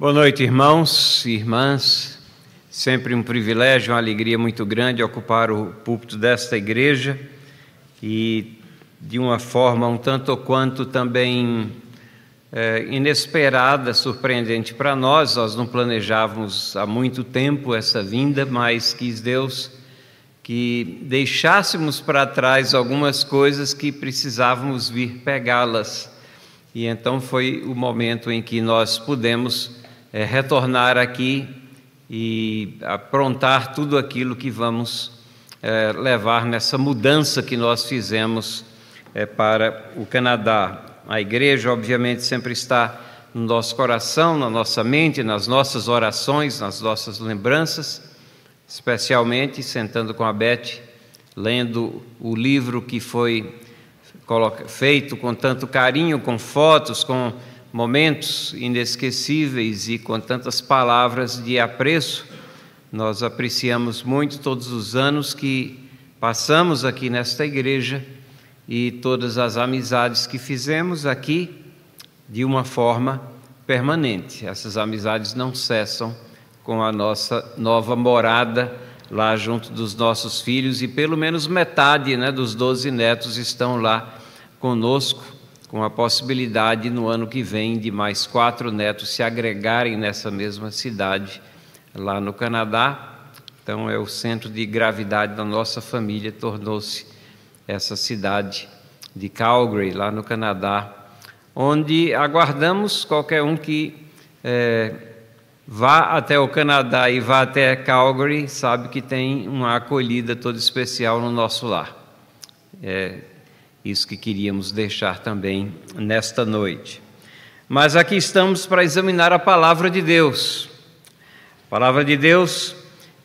Boa noite, irmãos e irmãs. Sempre um privilégio, uma alegria muito grande ocupar o púlpito desta igreja e de uma forma um tanto quanto também é, inesperada, surpreendente para nós. Nós não planejávamos há muito tempo essa vinda, mas quis Deus que deixássemos para trás algumas coisas que precisávamos vir pegá-las. E então foi o momento em que nós pudemos é, retornar aqui e aprontar tudo aquilo que vamos é, levar nessa mudança que nós fizemos é, para o Canadá. A igreja, obviamente, sempre está no nosso coração, na nossa mente, nas nossas orações, nas nossas lembranças, especialmente sentando com a Beth, lendo o livro que foi feito com tanto carinho, com fotos, com momentos inesquecíveis e com tantas palavras de apreço. Nós apreciamos muito todos os anos que passamos aqui nesta igreja e todas as amizades que fizemos aqui de uma forma permanente. Essas amizades não cessam com a nossa nova morada lá junto dos nossos filhos e pelo menos metade né, dos doze netos estão lá conosco com a possibilidade no ano que vem de mais quatro netos se agregarem nessa mesma cidade lá no Canadá. Então é o centro de gravidade da nossa família tornou-se essa cidade de Calgary lá no Canadá, onde aguardamos qualquer um que é, vá até o Canadá e vá até Calgary sabe que tem uma acolhida toda especial no nosso lar. É, isso que queríamos deixar também nesta noite. Mas aqui estamos para examinar a palavra de Deus. A palavra de Deus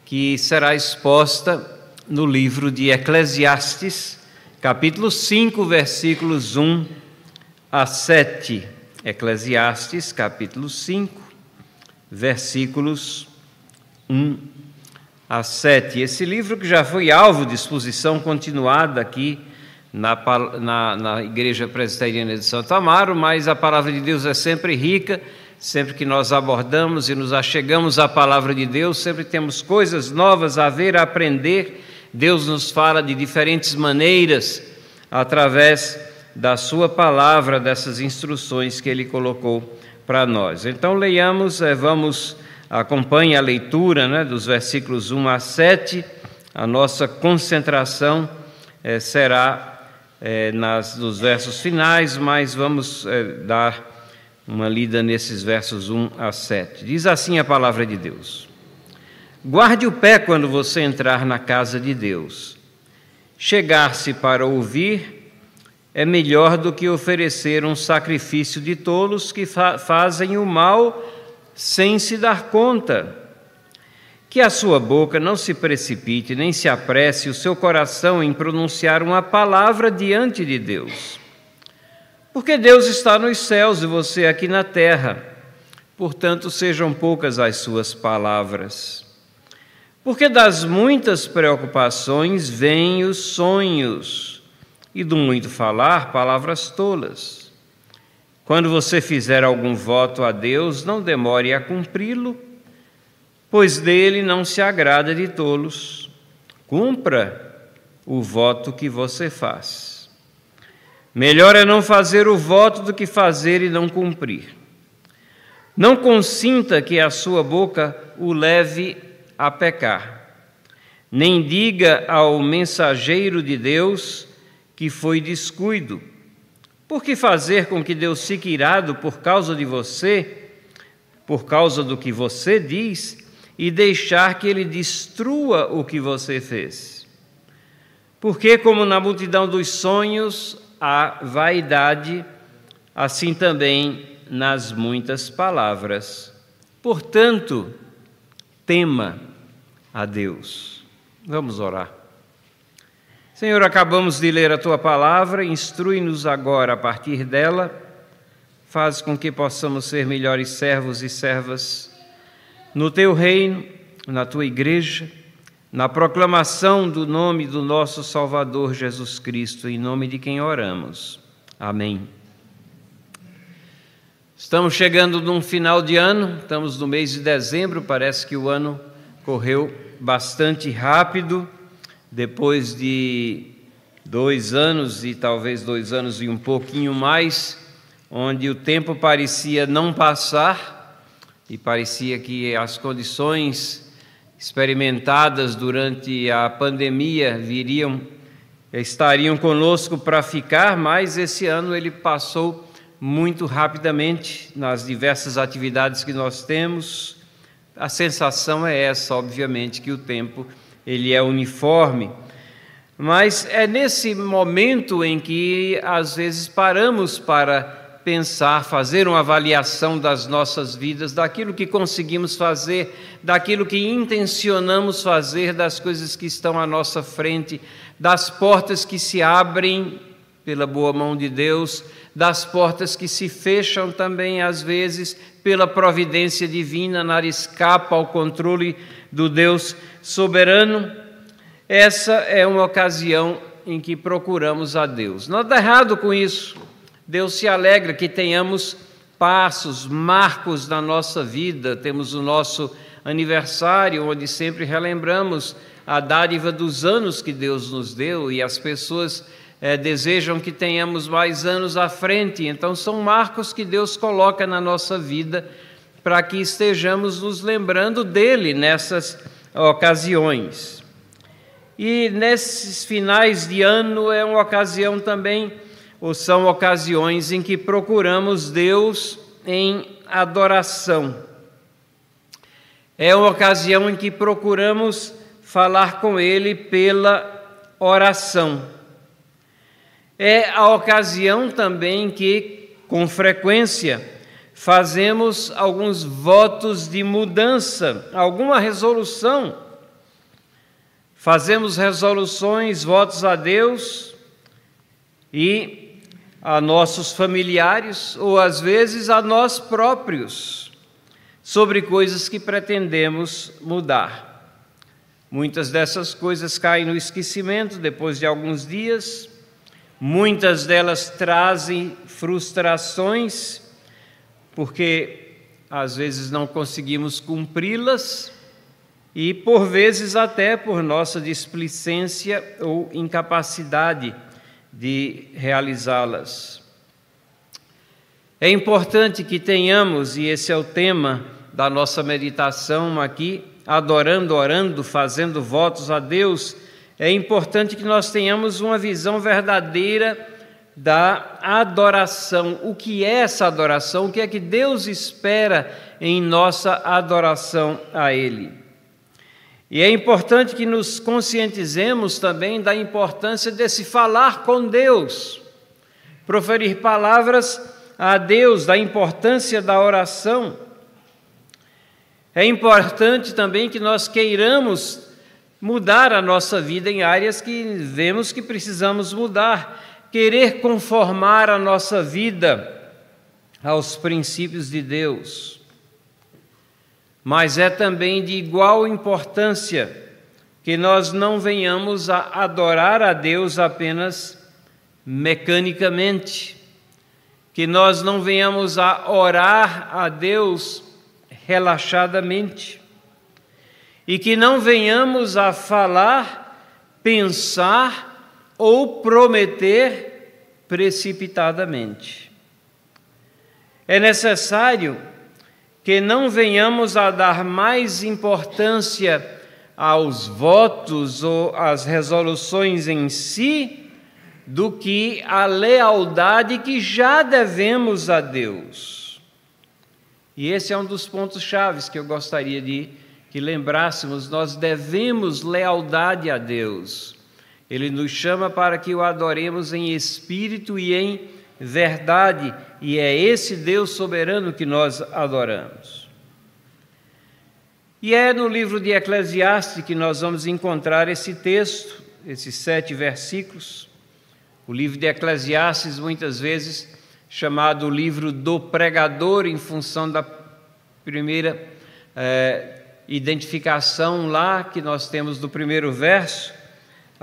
que será exposta no livro de Eclesiastes, capítulo 5, versículos 1 a 7. Eclesiastes, capítulo 5, versículos 1 a 7. Esse livro que já foi alvo de exposição continuada aqui na, na, na Igreja Presbiteriana de Santo Amaro, mas a palavra de Deus é sempre rica, sempre que nós abordamos e nos achegamos à palavra de Deus, sempre temos coisas novas a ver, a aprender. Deus nos fala de diferentes maneiras através da Sua palavra, dessas instruções que Ele colocou para nós. Então, leiamos, eh, vamos, acompanhe a leitura né, dos versículos 1 a 7, a nossa concentração é, será é, nas, nos versos finais, mas vamos é, dar uma lida nesses versos 1 a 7. Diz assim a palavra de Deus: Guarde o pé quando você entrar na casa de Deus. Chegar-se para ouvir é melhor do que oferecer um sacrifício de tolos que fa fazem o mal sem se dar conta. Que a sua boca não se precipite, nem se apresse o seu coração em pronunciar uma palavra diante de Deus. Porque Deus está nos céus e você aqui na terra, portanto, sejam poucas as suas palavras. Porque das muitas preocupações vêm os sonhos, e do muito falar, palavras tolas. Quando você fizer algum voto a Deus, não demore a cumpri-lo pois dele não se agrada de tolos. Cumpra o voto que você faz. Melhor é não fazer o voto do que fazer e não cumprir. Não consinta que a sua boca o leve a pecar, nem diga ao mensageiro de Deus que foi descuido. Por que fazer com que Deus fique irado por causa de você, por causa do que você diz, e deixar que ele destrua o que você fez. Porque, como na multidão dos sonhos há vaidade, assim também nas muitas palavras. Portanto, tema a Deus. Vamos orar. Senhor, acabamos de ler a tua palavra, instrui-nos agora a partir dela, faz com que possamos ser melhores servos e servas no teu reino, na tua igreja, na proclamação do nome do nosso Salvador Jesus Cristo, em nome de quem oramos. Amém. Estamos chegando num final de ano, estamos no mês de dezembro, parece que o ano correu bastante rápido, depois de dois anos e talvez dois anos e um pouquinho mais, onde o tempo parecia não passar e parecia que as condições experimentadas durante a pandemia viriam estariam conosco para ficar, mas esse ano ele passou muito rapidamente nas diversas atividades que nós temos. A sensação é essa, obviamente, que o tempo ele é uniforme. Mas é nesse momento em que às vezes paramos para pensar, fazer uma avaliação das nossas vidas, daquilo que conseguimos fazer, daquilo que intencionamos fazer, das coisas que estão à nossa frente, das portas que se abrem pela boa mão de Deus, das portas que se fecham também às vezes pela providência divina, nada escapa ao controle do Deus soberano. Essa é uma ocasião em que procuramos a Deus. Nada errado com isso. Deus se alegra que tenhamos passos, marcos na nossa vida. Temos o nosso aniversário, onde sempre relembramos a dádiva dos anos que Deus nos deu e as pessoas é, desejam que tenhamos mais anos à frente. Então, são marcos que Deus coloca na nossa vida para que estejamos nos lembrando dele nessas ocasiões. E nesses finais de ano é uma ocasião também ou são ocasiões em que procuramos Deus em adoração. É uma ocasião em que procuramos falar com Ele pela oração. É a ocasião também que, com frequência, fazemos alguns votos de mudança, alguma resolução. Fazemos resoluções, votos a Deus e a nossos familiares ou às vezes a nós próprios sobre coisas que pretendemos mudar. Muitas dessas coisas caem no esquecimento depois de alguns dias, muitas delas trazem frustrações, porque às vezes não conseguimos cumpri-las e por vezes até por nossa displicência ou incapacidade de realizá-las. É importante que tenhamos, e esse é o tema da nossa meditação aqui, adorando, orando, fazendo votos a Deus, é importante que nós tenhamos uma visão verdadeira da adoração. O que é essa adoração? O que é que Deus espera em nossa adoração a Ele? E é importante que nos conscientizemos também da importância desse falar com Deus, proferir palavras a Deus, da importância da oração. É importante também que nós queiramos mudar a nossa vida em áreas que vemos que precisamos mudar, querer conformar a nossa vida aos princípios de Deus mas é também de igual importância que nós não venhamos a adorar a Deus apenas mecanicamente, que nós não venhamos a orar a Deus relaxadamente, e que não venhamos a falar, pensar ou prometer precipitadamente. É necessário que não venhamos a dar mais importância aos votos ou às resoluções em si do que a lealdade que já devemos a Deus. E esse é um dos pontos chaves que eu gostaria de que lembrássemos, nós devemos lealdade a Deus. Ele nos chama para que o adoremos em espírito e em verdade, e é esse Deus soberano que nós adoramos. E é no livro de Eclesiastes que nós vamos encontrar esse texto, esses sete versículos. O livro de Eclesiastes, muitas vezes chamado o livro do pregador, em função da primeira é, identificação lá que nós temos do primeiro verso,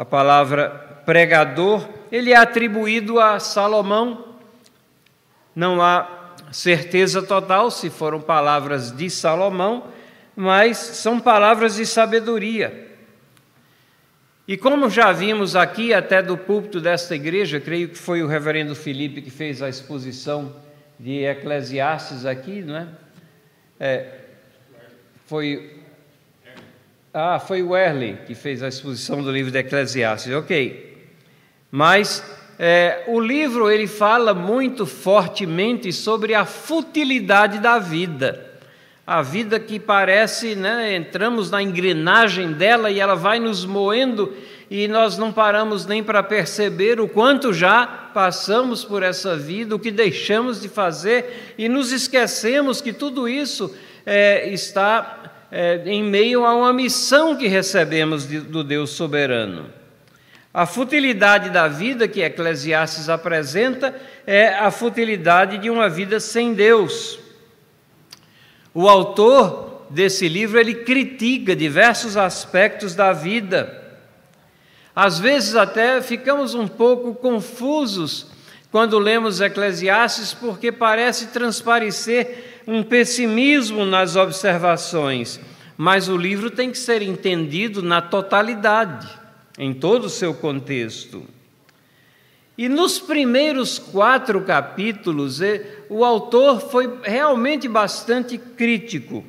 a palavra pregador, ele é atribuído a Salomão, não há certeza total se foram palavras de Salomão, mas são palavras de sabedoria. E como já vimos aqui, até do púlpito desta igreja, creio que foi o reverendo Felipe que fez a exposição de Eclesiastes aqui, não é? é foi. Ah, foi o Erle que fez a exposição do livro de Eclesiastes, ok. Mas é, o livro ele fala muito fortemente sobre a futilidade da vida a vida que parece, né, entramos na engrenagem dela e ela vai nos moendo e nós não paramos nem para perceber o quanto já passamos por essa vida, o que deixamos de fazer e nos esquecemos que tudo isso é, está é, em meio a uma missão que recebemos de, do Deus soberano. A futilidade da vida que Eclesiastes apresenta é a futilidade de uma vida sem Deus. O autor desse livro ele critica diversos aspectos da vida. Às vezes até ficamos um pouco confusos quando lemos Eclesiastes, porque parece transparecer um pessimismo nas observações, mas o livro tem que ser entendido na totalidade, em todo o seu contexto. E nos primeiros quatro capítulos, o autor foi realmente bastante crítico.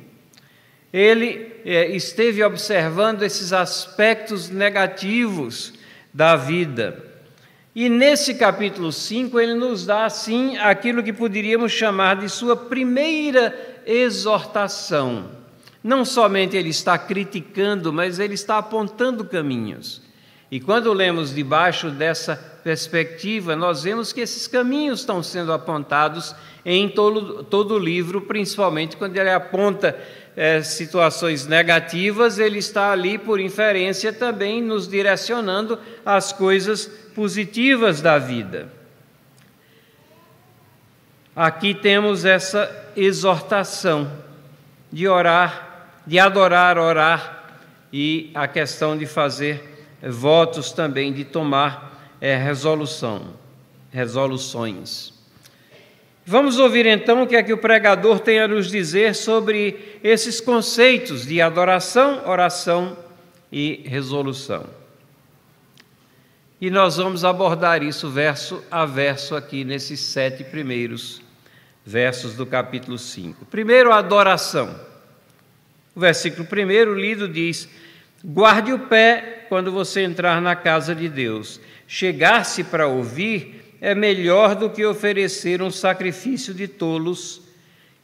Ele é, esteve observando esses aspectos negativos da vida. E nesse capítulo 5, ele nos dá, assim, aquilo que poderíamos chamar de sua primeira exortação. Não somente ele está criticando, mas ele está apontando caminhos. E quando lemos debaixo dessa perspectiva, nós vemos que esses caminhos estão sendo apontados em todo, todo o livro, principalmente quando ele aponta é, situações negativas, ele está ali, por inferência, também nos direcionando às coisas positivas da vida. Aqui temos essa exortação de orar, de adorar, orar, e a questão de fazer votos também de tomar é, resolução, resoluções. Vamos ouvir então o que é que o pregador tem a nos dizer sobre esses conceitos de adoração, oração e resolução. E nós vamos abordar isso verso a verso aqui nesses sete primeiros versos do capítulo 5. Primeiro, a adoração. O versículo primeiro lido diz: Guarde o pé quando você entrar na casa de Deus. Chegar-se para ouvir é melhor do que oferecer um sacrifício de tolos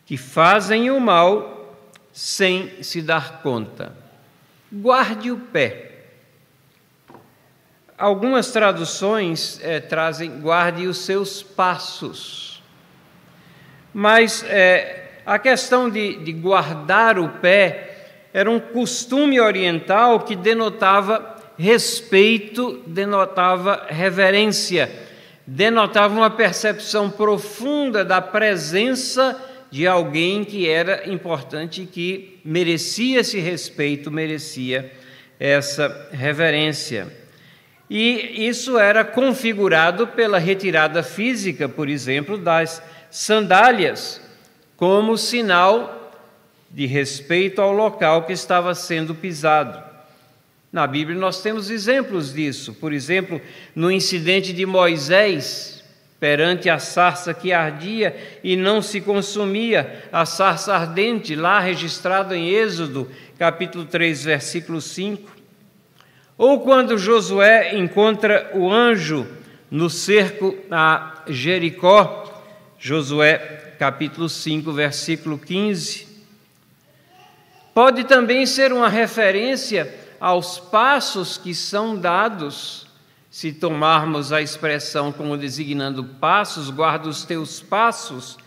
que fazem o mal sem se dar conta. Guarde o pé. Algumas traduções é, trazem guarde os seus passos. Mas é, a questão de, de guardar o pé era um costume oriental que denotava respeito, denotava reverência, denotava uma percepção profunda da presença de alguém que era importante, que merecia esse respeito, merecia essa reverência. E isso era configurado pela retirada física, por exemplo, das sandálias, como sinal de respeito ao local que estava sendo pisado. Na Bíblia nós temos exemplos disso. Por exemplo, no incidente de Moisés, perante a sarça que ardia e não se consumia, a sarça ardente, lá registrado em Êxodo, capítulo 3, versículo 5. Ou quando Josué encontra o anjo no cerco a Jericó, Josué capítulo 5, versículo 15. Pode também ser uma referência aos passos que são dados, se tomarmos a expressão como designando passos, guarda os teus passos,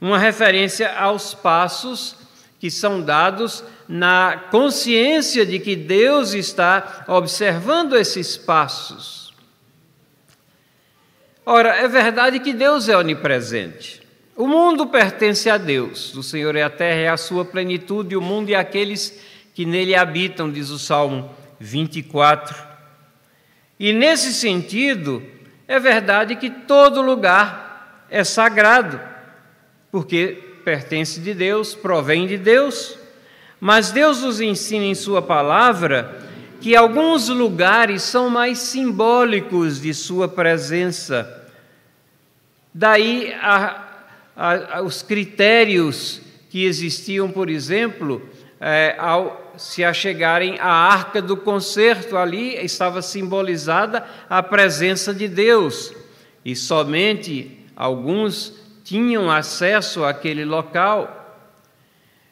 uma referência aos passos que são dados na consciência de que Deus está observando esses passos. Ora, é verdade que Deus é onipresente. O mundo pertence a Deus, o Senhor é a terra e a sua plenitude, o mundo e aqueles que nele habitam, diz o Salmo 24. E nesse sentido, é verdade que todo lugar é sagrado, porque pertence de Deus, provém de Deus, mas Deus nos ensina em Sua palavra que alguns lugares são mais simbólicos de Sua presença. Daí a, a, a, os critérios que existiam, por exemplo, é, ao se achegarem à arca do concerto, ali estava simbolizada a presença de Deus, e somente alguns tinham acesso àquele local.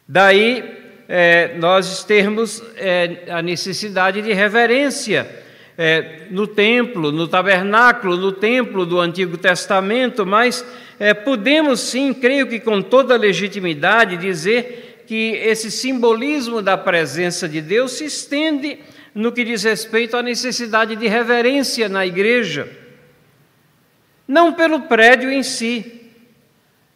Daí é, nós termos é, a necessidade de reverência. É, no templo, no tabernáculo, no templo do Antigo Testamento, mas é, podemos sim, creio que com toda legitimidade, dizer que esse simbolismo da presença de Deus se estende no que diz respeito à necessidade de reverência na igreja. Não pelo prédio em si,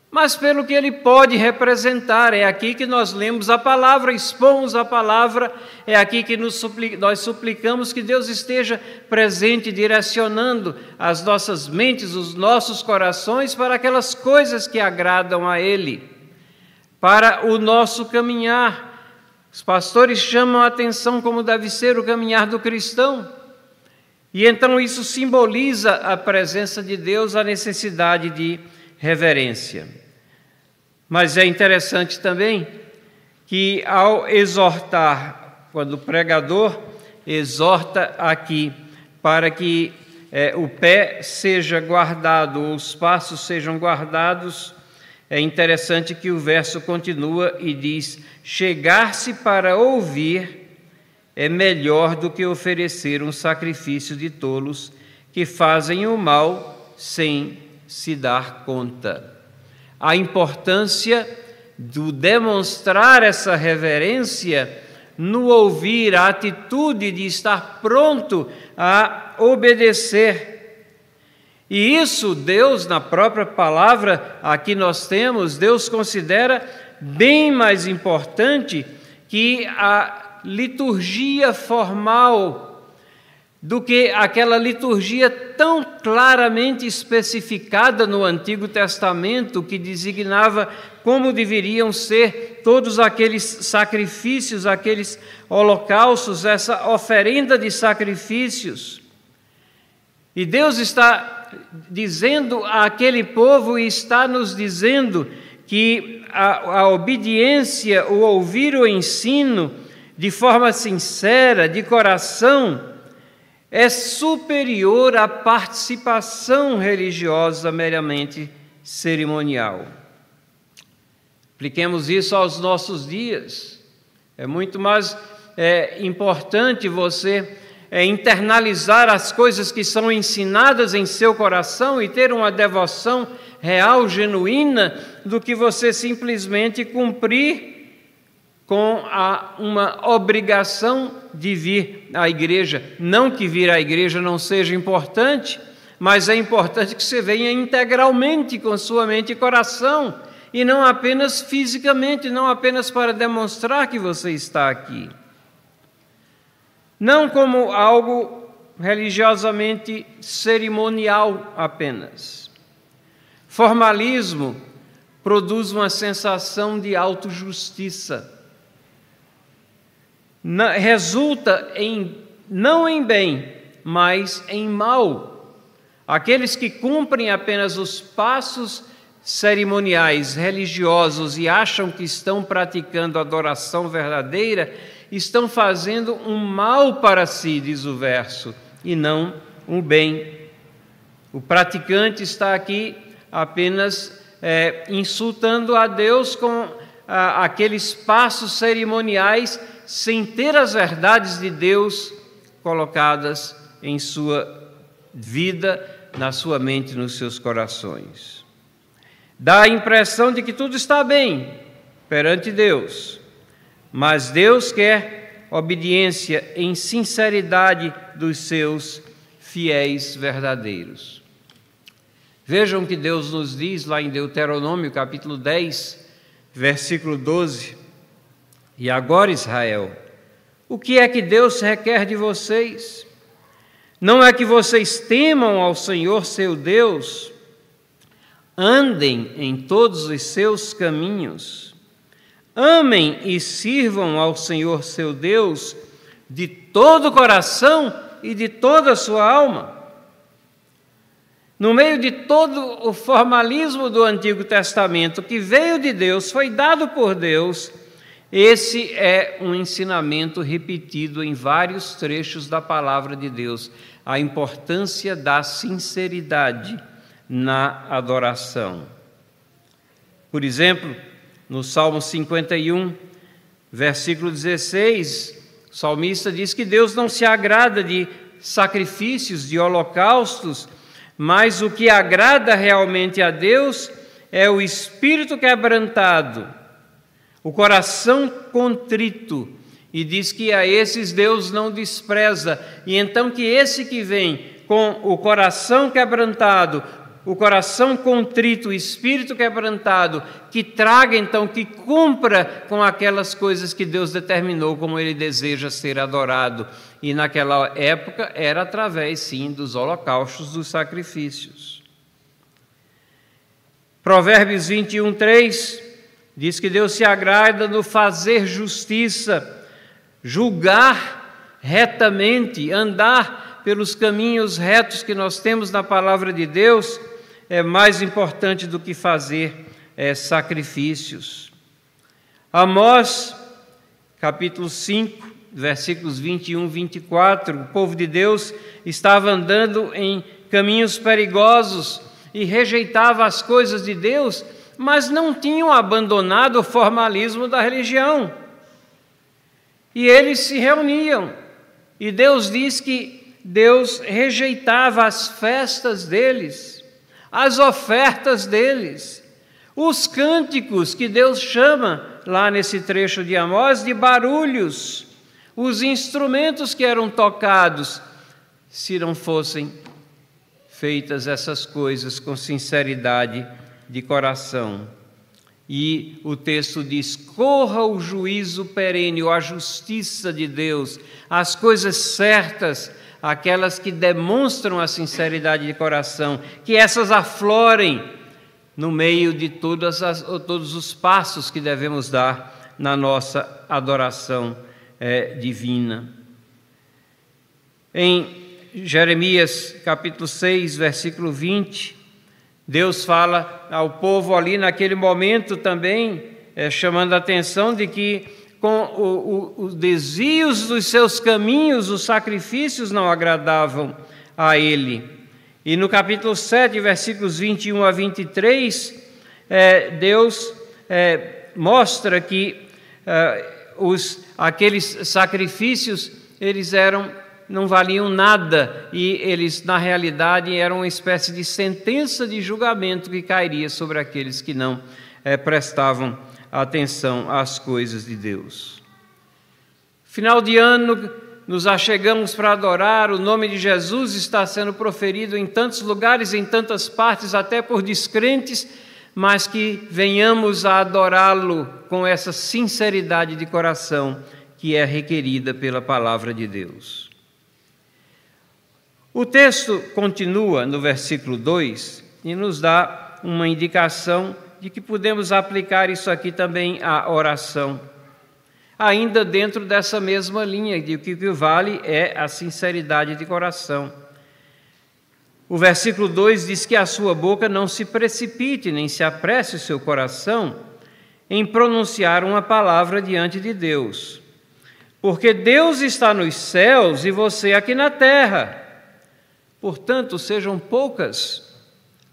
mas pelo que ele pode representar. É aqui que nós lemos a palavra, expomos a palavra, é aqui que nós suplicamos que Deus esteja presente, direcionando as nossas mentes, os nossos corações para aquelas coisas que agradam a Ele para o nosso caminhar. Os pastores chamam a atenção como deve ser o caminhar do cristão. E então isso simboliza a presença de Deus, a necessidade de reverência. Mas é interessante também que ao exortar, quando o pregador exorta aqui para que é, o pé seja guardado, os passos sejam guardados, é interessante que o verso continua e diz: Chegar-se para ouvir é melhor do que oferecer um sacrifício de tolos que fazem o mal sem se dar conta. A importância do demonstrar essa reverência no ouvir, a atitude de estar pronto a obedecer e isso Deus, na própria palavra, aqui nós temos, Deus considera bem mais importante que a liturgia formal do que aquela liturgia tão claramente especificada no Antigo Testamento que designava como deveriam ser todos aqueles sacrifícios, aqueles holocaustos, essa oferenda de sacrifícios. E Deus está dizendo àquele povo e está nos dizendo que a, a obediência, o ouvir o ensino de forma sincera, de coração, é superior à participação religiosa meramente cerimonial. Apliquemos isso aos nossos dias. É muito mais é, importante você é, internalizar as coisas que são ensinadas em seu coração e ter uma devoção real, genuína, do que você simplesmente cumprir com a, uma obrigação de vir à igreja. Não que vir à igreja não seja importante, mas é importante que você venha integralmente com sua mente e coração, e não apenas fisicamente, não apenas para demonstrar que você está aqui não como algo religiosamente cerimonial apenas. Formalismo produz uma sensação de autojustiça. Resulta em não em bem, mas em mal. Aqueles que cumprem apenas os passos cerimoniais religiosos e acham que estão praticando adoração verdadeira, estão fazendo um mal para si, diz o verso, e não um bem. O praticante está aqui apenas é, insultando a Deus com a, aqueles passos cerimoniais, sem ter as verdades de Deus colocadas em sua vida, na sua mente, nos seus corações. Dá a impressão de que tudo está bem perante Deus, mas Deus quer obediência em sinceridade dos seus fiéis verdadeiros. Vejam que Deus nos diz lá em Deuteronômio, capítulo 10, versículo 12. E agora, Israel, o que é que Deus requer de vocês? Não é que vocês temam ao Senhor seu Deus, andem em todos os seus caminhos, amem e sirvam ao Senhor seu Deus de todo o coração e de toda a sua alma. No meio de todo o formalismo do Antigo Testamento que veio de Deus, foi dado por Deus, esse é um ensinamento repetido em vários trechos da palavra de Deus, a importância da sinceridade na adoração. Por exemplo, no Salmo 51, versículo 16, o salmista diz que Deus não se agrada de sacrifícios, de holocaustos, mas o que agrada realmente a Deus é o espírito quebrantado, o coração contrito, e diz que a esses Deus não despreza, e então que esse que vem com o coração quebrantado, o coração contrito, o espírito quebrantado, que traga então, que cumpra com aquelas coisas que Deus determinou como ele deseja ser adorado. E naquela época era através, sim, dos holocaustos, dos sacrifícios. Provérbios 21, 3 diz que Deus se agrada no fazer justiça, julgar retamente, andar pelos caminhos retos que nós temos na palavra de Deus é mais importante do que fazer é, sacrifícios. Amós, capítulo 5, versículos 21 e 24, o povo de Deus estava andando em caminhos perigosos e rejeitava as coisas de Deus, mas não tinham abandonado o formalismo da religião. E eles se reuniam, e Deus diz que Deus rejeitava as festas deles as ofertas deles, os cânticos que Deus chama lá nesse trecho de Amós de barulhos, os instrumentos que eram tocados, se não fossem feitas essas coisas com sinceridade de coração. E o texto diz: corra o juízo perene, a justiça de Deus, as coisas certas, aquelas que demonstram a sinceridade de coração, que essas aflorem no meio de todas as, todos os passos que devemos dar na nossa adoração é, divina. Em Jeremias capítulo 6, versículo 20, Deus fala ao povo ali naquele momento também, é, chamando a atenção de que com o, o, os desvios dos seus caminhos, os sacrifícios não agradavam a ele. E no capítulo 7, versículos 21 a 23, é, Deus é, mostra que é, os, aqueles sacrifícios eles eram não valiam nada e eles na realidade eram uma espécie de sentença de julgamento que cairia sobre aqueles que não é, prestavam atenção às coisas de Deus. Final de ano, nos achegamos para adorar, o nome de Jesus está sendo proferido em tantos lugares, em tantas partes, até por descrentes, mas que venhamos a adorá-lo com essa sinceridade de coração que é requerida pela palavra de Deus. O texto continua no versículo 2 e nos dá uma indicação de que podemos aplicar isso aqui também à oração. Ainda dentro dessa mesma linha, de que o que vale é a sinceridade de coração. O versículo 2 diz que a sua boca não se precipite, nem se apresse o seu coração em pronunciar uma palavra diante de Deus. Porque Deus está nos céus e você aqui na terra. Portanto, sejam poucas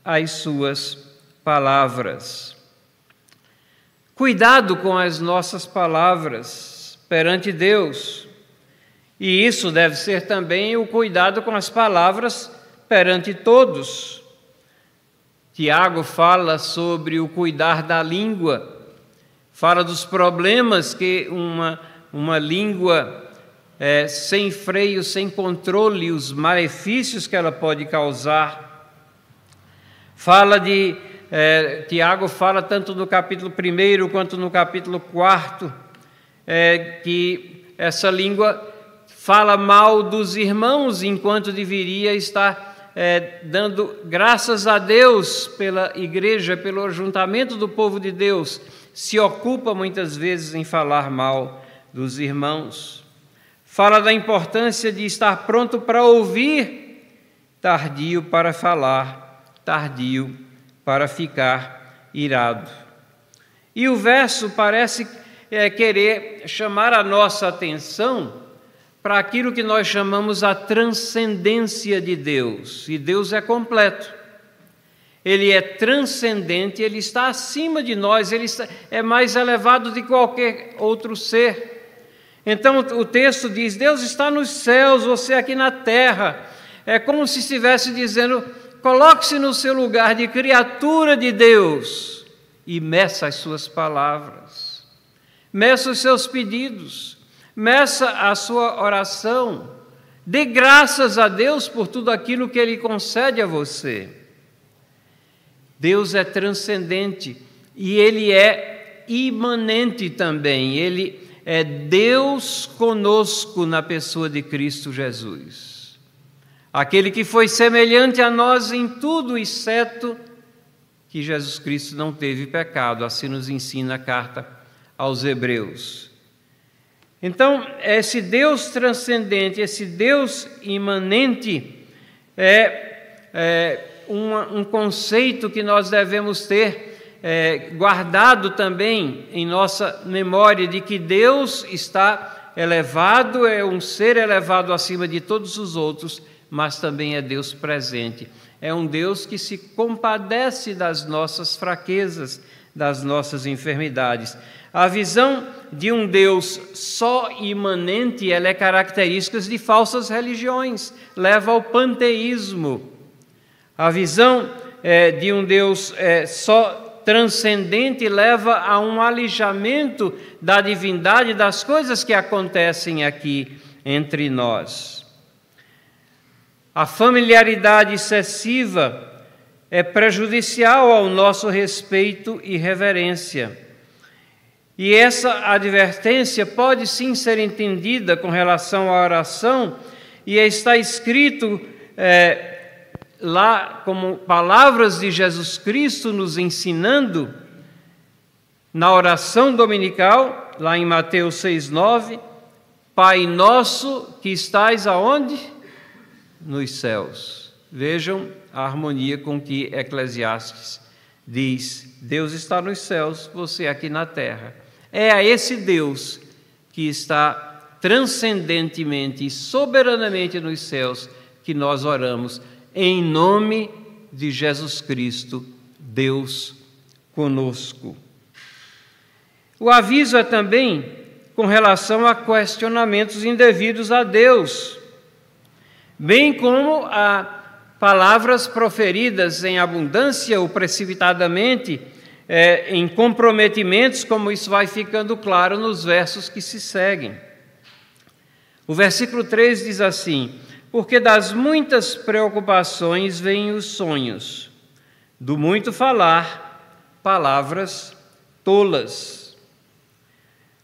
as suas palavras. Cuidado com as nossas palavras perante Deus. E isso deve ser também o cuidado com as palavras perante todos. Tiago fala sobre o cuidar da língua, fala dos problemas que uma, uma língua é, sem freio, sem controle, os malefícios que ela pode causar. Fala de é, Tiago fala tanto no capítulo 1 quanto no capítulo 4 é, que essa língua fala mal dos irmãos enquanto deveria estar é, dando graças a Deus pela igreja, pelo ajuntamento do povo de Deus, se ocupa muitas vezes em falar mal dos irmãos. Fala da importância de estar pronto para ouvir, tardio para falar, tardio para ficar irado. E o verso parece é, querer chamar a nossa atenção para aquilo que nós chamamos a transcendência de Deus. E Deus é completo. Ele é transcendente, ele está acima de nós, ele é mais elevado de qualquer outro ser. Então o texto diz: Deus está nos céus, você aqui na terra. É como se estivesse dizendo: coloque-se no seu lugar de criatura de Deus e meça as suas palavras, meça os seus pedidos meça a sua oração, dê graças a Deus por tudo aquilo que Ele concede a você. Deus é transcendente e Ele é imanente também, Ele é Deus conosco na pessoa de Cristo Jesus. Aquele que foi semelhante a nós em tudo, exceto que Jesus Cristo não teve pecado, assim nos ensina a carta aos Hebreus. Então, esse Deus transcendente, esse Deus imanente, é, é um, um, conceito que nós devemos ter é, guardado também em nossa memória de que Deus está elevado, é um ser elevado acima de todos os outros, mas também é Deus presente. É um Deus que se compadece das nossas fraquezas, das nossas enfermidades. A visão de um Deus só imanente ela é característica de falsas religiões, leva ao panteísmo. A visão é, de um Deus é, só transcendente leva a um alijamento da divindade das coisas que acontecem aqui entre nós. A familiaridade excessiva é prejudicial ao nosso respeito e reverência. E essa advertência pode sim ser entendida com relação à oração, e está escrito é, lá como palavras de Jesus Cristo nos ensinando, na oração dominical, lá em Mateus 6,9, Pai nosso que estais aonde? Nos céus. Vejam a harmonia com que Eclesiastes diz: Deus está nos céus, você aqui na terra. É a esse Deus que está transcendentemente e soberanamente nos céus que nós oramos, em nome de Jesus Cristo, Deus conosco. O aviso é também com relação a questionamentos indevidos a Deus, bem como a palavras proferidas em abundância ou precipitadamente é, em comprometimentos, como isso vai ficando claro nos versos que se seguem. O versículo 3 diz assim: Porque das muitas preocupações vêm os sonhos, do muito falar, palavras tolas.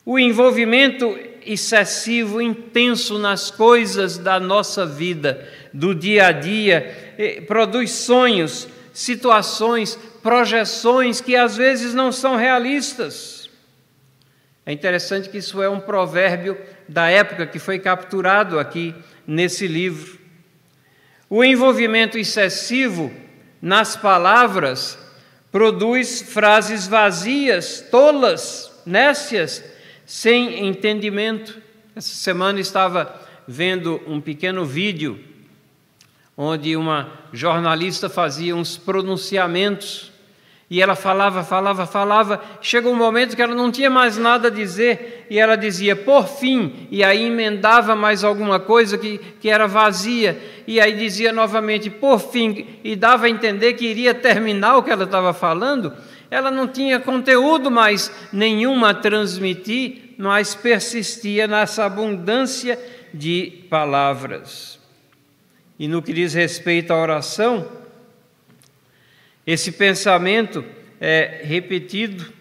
O envolvimento excessivo, intenso nas coisas da nossa vida, do dia a dia, eh, produz sonhos, situações, projeções que às vezes não são realistas. É interessante que isso é um provérbio da época que foi capturado aqui nesse livro. O envolvimento excessivo nas palavras produz frases vazias, tolas, nécias, sem entendimento. Essa semana estava vendo um pequeno vídeo onde uma jornalista fazia uns pronunciamentos e ela falava, falava, falava. Chegou um momento que ela não tinha mais nada a dizer e ela dizia, por fim, e aí emendava mais alguma coisa que, que era vazia, e aí dizia novamente, por fim, e dava a entender que iria terminar o que ela estava falando. Ela não tinha conteúdo mais nenhum a transmitir, mas persistia nessa abundância de palavras. E no que diz respeito à oração, esse pensamento é repetido,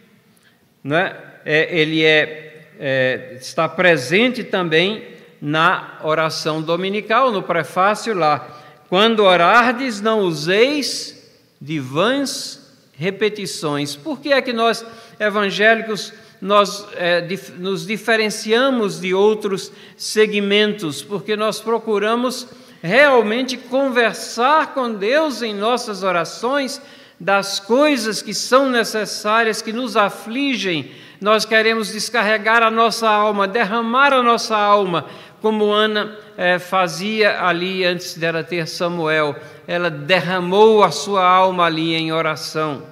né? É, ele é, é, está presente também na oração dominical, no prefácio lá, quando orardes, não useis de vãs repetições. Por que é que nós, evangélicos, nós é, dif nos diferenciamos de outros segmentos? Porque nós procuramos realmente conversar com Deus em nossas orações das coisas que são necessárias, que nos afligem. Nós queremos descarregar a nossa alma, derramar a nossa alma, como Ana é, fazia ali antes dela ter Samuel. Ela derramou a sua alma ali em oração.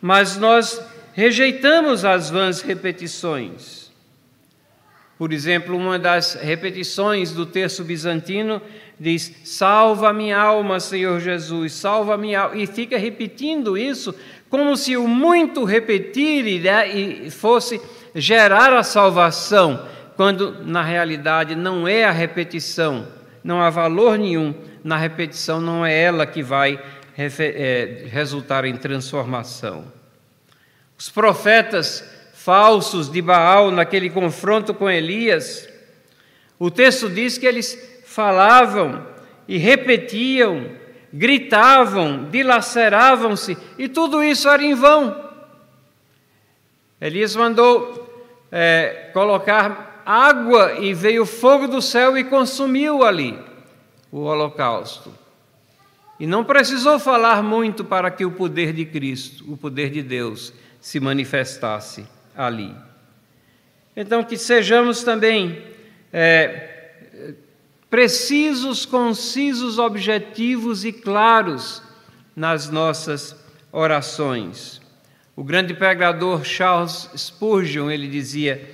Mas nós rejeitamos as vãs repetições. Por exemplo, uma das repetições do texto bizantino diz: Salva minha alma, Senhor Jesus, salva minha alma. E fica repetindo isso como se o muito repetir fosse gerar a salvação, quando na realidade não é a repetição, não há valor nenhum na repetição, não é ela que vai é, resultar em transformação. Os profetas falsos de Baal naquele confronto com Elias, o texto diz que eles falavam e repetiam, gritavam, dilaceravam-se, e tudo isso era em vão. Elias mandou é, colocar água e veio fogo do céu e consumiu ali o holocausto. E não precisou falar muito para que o poder de Cristo, o poder de Deus, se manifestasse ali. Então, que sejamos também é, precisos, concisos, objetivos e claros nas nossas orações. O grande pregador Charles Spurgeon, ele dizia,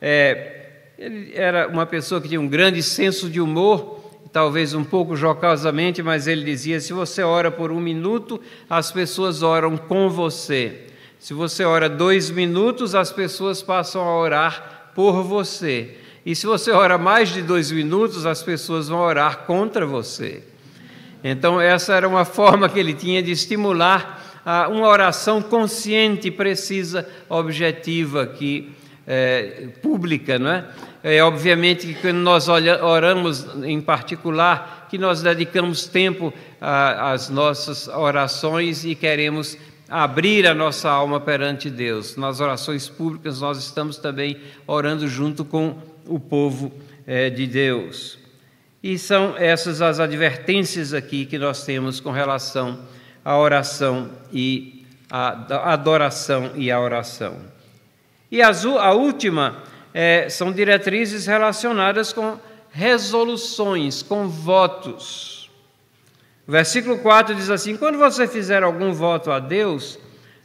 é, ele era uma pessoa que tinha um grande senso de humor, talvez um pouco jocosamente, mas ele dizia: se você ora por um minuto, as pessoas oram com você. Se você ora dois minutos, as pessoas passam a orar por você. E se você ora mais de dois minutos, as pessoas vão orar contra você. Então, essa era uma forma que ele tinha de estimular a uma oração consciente, precisa, objetiva, que, é, pública, não é? É, obviamente que quando nós oramos em particular, que nós dedicamos tempo às nossas orações e queremos abrir a nossa alma perante Deus. Nas orações públicas, nós estamos também orando junto com o povo é, de Deus. E são essas as advertências aqui que nós temos com relação à oração e à adoração e à oração. E a última é, são diretrizes relacionadas com resoluções, com votos. Versículo 4 diz assim: Quando você fizer algum voto a Deus,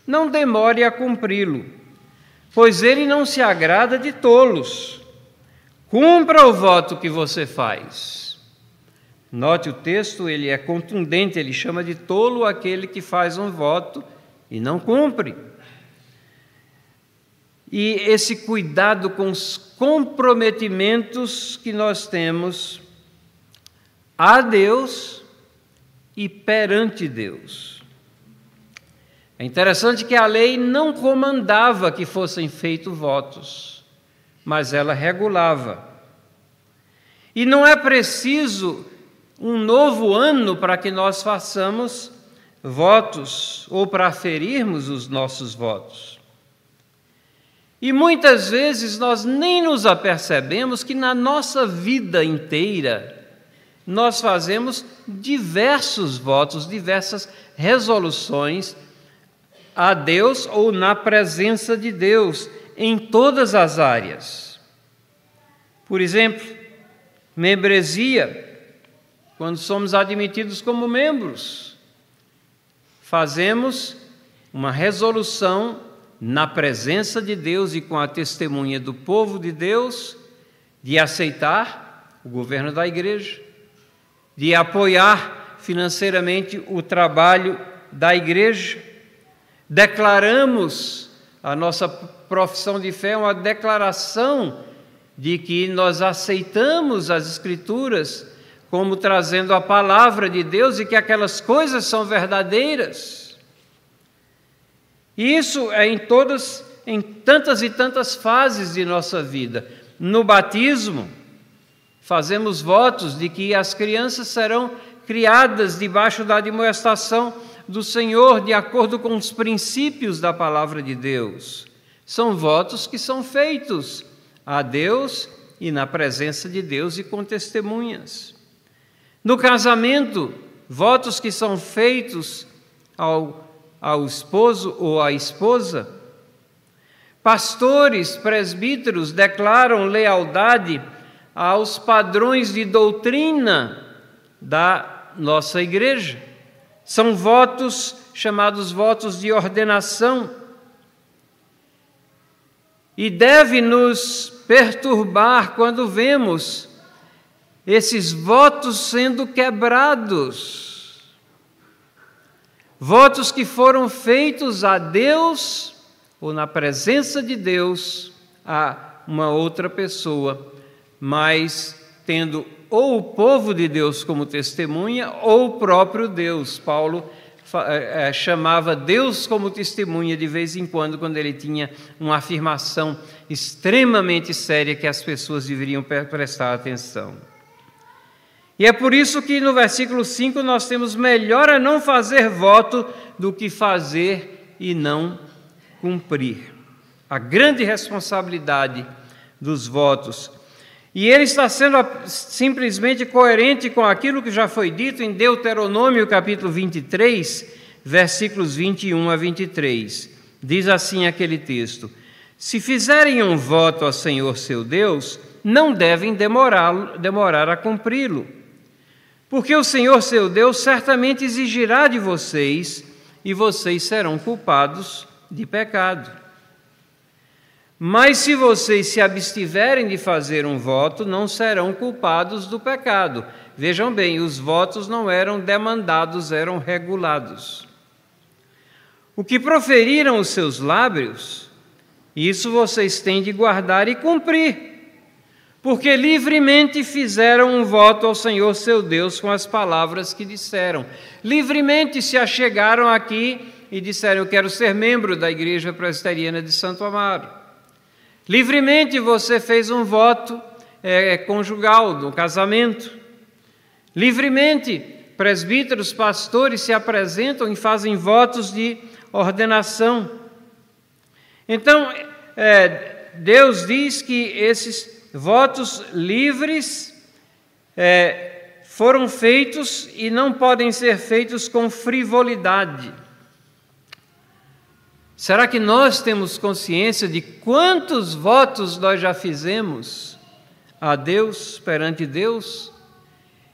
não demore a cumpri-lo, pois ele não se agrada de tolos. Cumpra o voto que você faz. Note o texto, ele é contundente, ele chama de tolo aquele que faz um voto e não cumpre. E esse cuidado com os comprometimentos que nós temos a Deus e perante Deus. É interessante que a lei não comandava que fossem feitos votos, mas ela regulava. E não é preciso um novo ano para que nós façamos votos ou para aferirmos os nossos votos. E muitas vezes nós nem nos apercebemos que na nossa vida inteira nós fazemos diversos votos, diversas resoluções a Deus ou na presença de Deus em todas as áreas. Por exemplo, membresia, quando somos admitidos como membros, fazemos uma resolução na presença de Deus e com a testemunha do povo de Deus de aceitar o governo da igreja de apoiar financeiramente o trabalho da igreja. Declaramos a nossa profissão de fé, uma declaração de que nós aceitamos as Escrituras como trazendo a palavra de Deus e que aquelas coisas são verdadeiras. Isso é em todas, em tantas e tantas fases de nossa vida. No batismo, Fazemos votos de que as crianças serão criadas debaixo da admoestação do Senhor, de acordo com os princípios da palavra de Deus. São votos que são feitos a Deus e na presença de Deus e com testemunhas. No casamento, votos que são feitos ao, ao esposo ou à esposa. Pastores, presbíteros declaram lealdade aos padrões de doutrina da nossa igreja. São votos chamados votos de ordenação. E deve nos perturbar quando vemos esses votos sendo quebrados. Votos que foram feitos a Deus ou na presença de Deus a uma outra pessoa, mas tendo ou o povo de Deus como testemunha ou o próprio Deus. Paulo é, é, chamava Deus como testemunha de vez em quando, quando ele tinha uma afirmação extremamente séria que as pessoas deveriam prestar atenção. E é por isso que no versículo 5 nós temos: melhor é não fazer voto do que fazer e não cumprir. A grande responsabilidade dos votos e ele está sendo simplesmente coerente com aquilo que já foi dito em Deuteronômio capítulo 23, versículos 21 a 23. Diz assim aquele texto: Se fizerem um voto ao Senhor seu Deus, não devem demorar, demorar a cumpri-lo. Porque o Senhor seu Deus certamente exigirá de vocês, e vocês serão culpados de pecado. Mas se vocês se abstiverem de fazer um voto, não serão culpados do pecado. Vejam bem, os votos não eram demandados, eram regulados. O que proferiram os seus lábios, isso vocês têm de guardar e cumprir, porque livremente fizeram um voto ao Senhor seu Deus com as palavras que disseram. Livremente se achegaram aqui e disseram: Eu quero ser membro da Igreja Presbiteriana de Santo Amaro. Livremente você fez um voto é, conjugal do casamento. Livremente, presbíteros, pastores se apresentam e fazem votos de ordenação. Então, é, Deus diz que esses votos livres é, foram feitos e não podem ser feitos com frivolidade. Será que nós temos consciência de quantos votos nós já fizemos a Deus, perante Deus?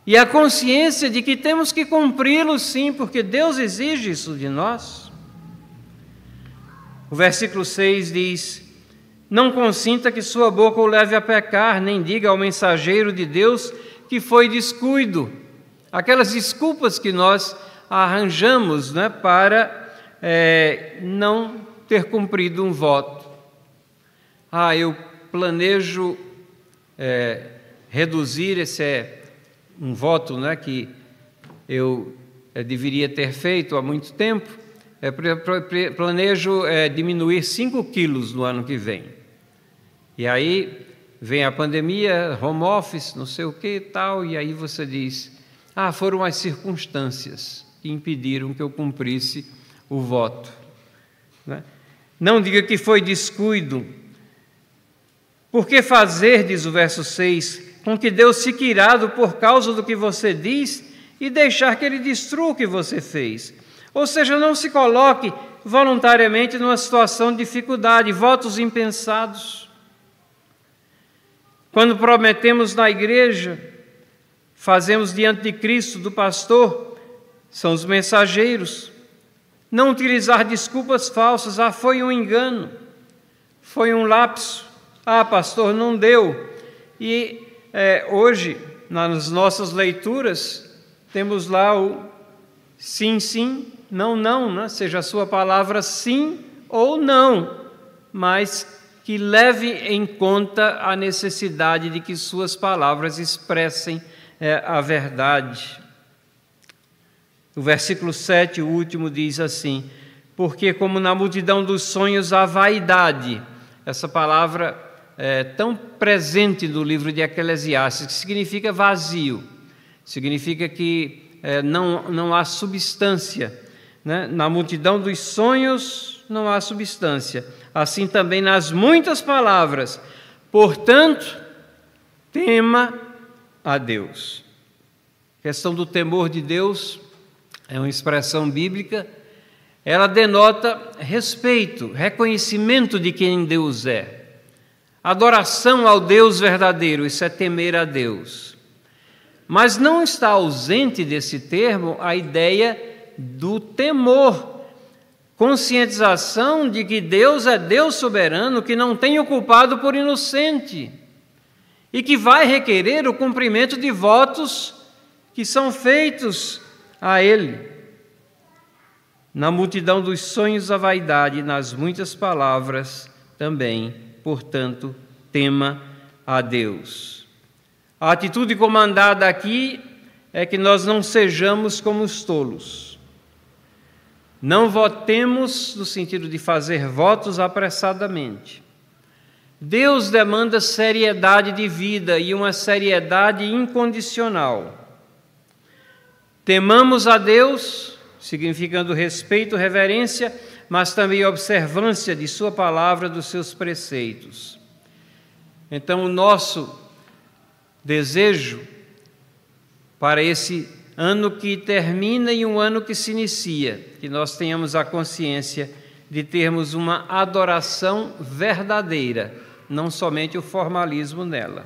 E a consciência de que temos que cumpri-los sim, porque Deus exige isso de nós? O versículo 6 diz: Não consinta que sua boca o leve a pecar, nem diga ao mensageiro de Deus que foi descuido. Aquelas desculpas que nós arranjamos né, para é, não ter cumprido um voto. Ah, eu planejo é, reduzir esse é um voto né, que eu é, deveria ter feito há muito tempo. É, planejo é, diminuir 5 quilos no ano que vem. E aí vem a pandemia, home office, não sei o que e tal, e aí você diz: ah, foram as circunstâncias que impediram que eu cumprisse o voto. Né? Não diga que foi descuido. Por que fazer, diz o verso 6, com que Deus fique irado por causa do que você diz e deixar que Ele destrua o que você fez? Ou seja, não se coloque voluntariamente numa situação de dificuldade, votos impensados. Quando prometemos na igreja, fazemos diante de Cristo, do pastor, são os mensageiros não utilizar desculpas falsas, ah, foi um engano, foi um lapso, ah, pastor, não deu. E é, hoje, nas nossas leituras, temos lá o sim, sim, não, não, né? seja a sua palavra sim ou não, mas que leve em conta a necessidade de que suas palavras expressem é, a verdade. O versículo 7, o último, diz assim: Porque, como na multidão dos sonhos há vaidade, essa palavra é, tão presente no livro de Eclesiastes, que significa vazio, significa que é, não, não há substância. Né? Na multidão dos sonhos não há substância, assim também nas muitas palavras. Portanto, tema a Deus. A questão do temor de Deus é uma expressão bíblica, ela denota respeito, reconhecimento de quem Deus é. Adoração ao Deus verdadeiro, isso é temer a Deus. Mas não está ausente desse termo a ideia do temor, conscientização de que Deus é Deus soberano, que não tem o culpado por inocente e que vai requerer o cumprimento de votos que são feitos a Ele. Na multidão dos sonhos a vaidade, nas muitas palavras também, portanto, tema a Deus. A atitude comandada aqui é que nós não sejamos como os tolos. Não votemos no sentido de fazer votos apressadamente. Deus demanda seriedade de vida e uma seriedade incondicional. Temamos a Deus, significando respeito, reverência, mas também observância de Sua palavra, dos seus preceitos. Então, o nosso desejo para esse ano que termina e um ano que se inicia, que nós tenhamos a consciência de termos uma adoração verdadeira não somente o formalismo nela.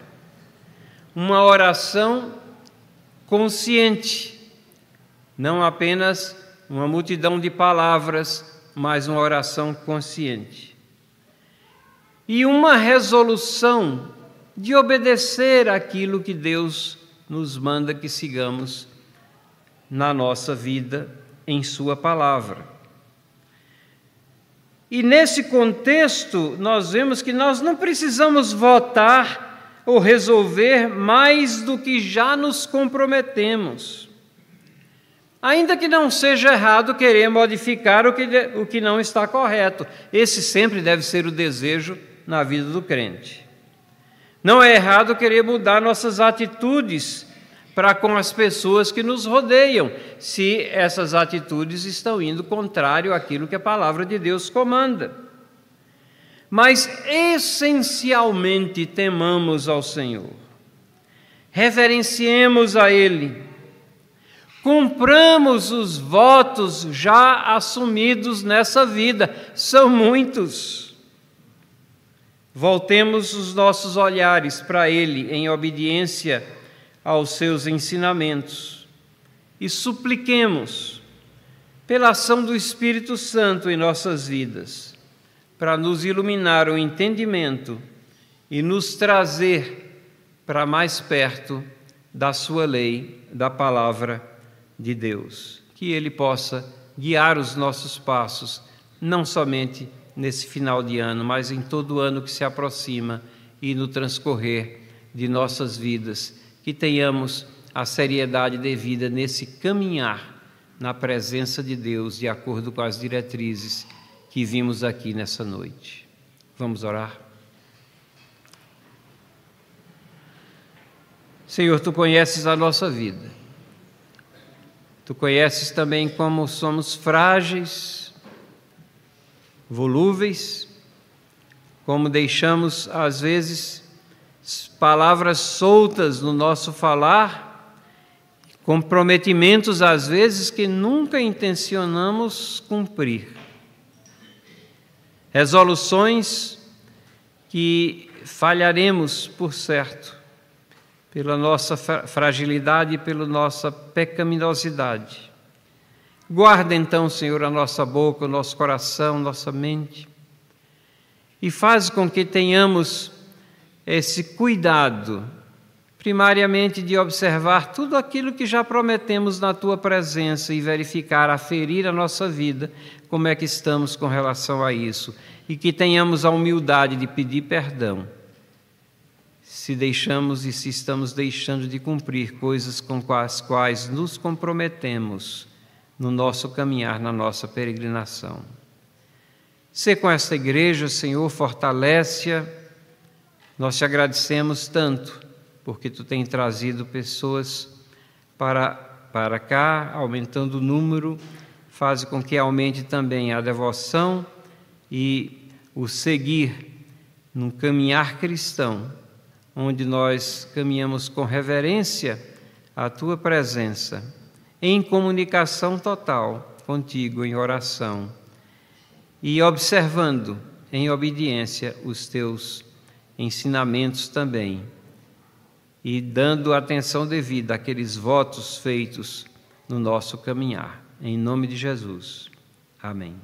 Uma oração consciente, não apenas uma multidão de palavras, mas uma oração consciente. E uma resolução de obedecer aquilo que Deus nos manda que sigamos na nossa vida, em Sua palavra. E nesse contexto, nós vemos que nós não precisamos votar ou resolver mais do que já nos comprometemos. Ainda que não seja errado querer modificar o que, o que não está correto, esse sempre deve ser o desejo na vida do crente. Não é errado querer mudar nossas atitudes para com as pessoas que nos rodeiam, se essas atitudes estão indo contrário àquilo que a palavra de Deus comanda. Mas essencialmente temamos ao Senhor, reverenciemos a Ele, cumpramos os votos já assumidos nessa vida, são muitos. Voltemos os nossos olhares para Ele em obediência aos seus ensinamentos e supliquemos pela ação do Espírito Santo em nossas vidas, para nos iluminar o entendimento e nos trazer para mais perto da Sua lei, da palavra de Deus. Que Ele possa guiar os nossos passos, não somente nesse final de ano, mas em todo o ano que se aproxima e no transcorrer de nossas vidas que tenhamos a seriedade devida nesse caminhar na presença de Deus, de acordo com as diretrizes que vimos aqui nessa noite. Vamos orar? Senhor, tu conheces a nossa vida. Tu conheces também como somos frágeis, volúveis, como deixamos às vezes palavras soltas no nosso falar, comprometimentos às vezes que nunca intencionamos cumprir, resoluções que falharemos, por certo, pela nossa fragilidade e pela nossa pecaminosidade. Guarda então, Senhor, a nossa boca, o nosso coração, nossa mente, e faz com que tenhamos esse cuidado, primariamente de observar tudo aquilo que já prometemos na tua presença e verificar, aferir a nossa vida, como é que estamos com relação a isso, e que tenhamos a humildade de pedir perdão. Se deixamos e se estamos deixando de cumprir coisas com as quais nos comprometemos no nosso caminhar, na nossa peregrinação. Se com esta igreja, Senhor, fortalece-a Nós te agradecemos tanto, porque tu tem trazido pessoas para, para cá, aumentando o número, faz com que aumente também a devoção e o seguir num caminhar cristão, onde nós caminhamos com reverência à tua presença, em comunicação total contigo, em oração e observando em obediência os teus ensinamentos também e dando atenção devida àqueles votos feitos no nosso caminhar. Em nome de Jesus. Amém.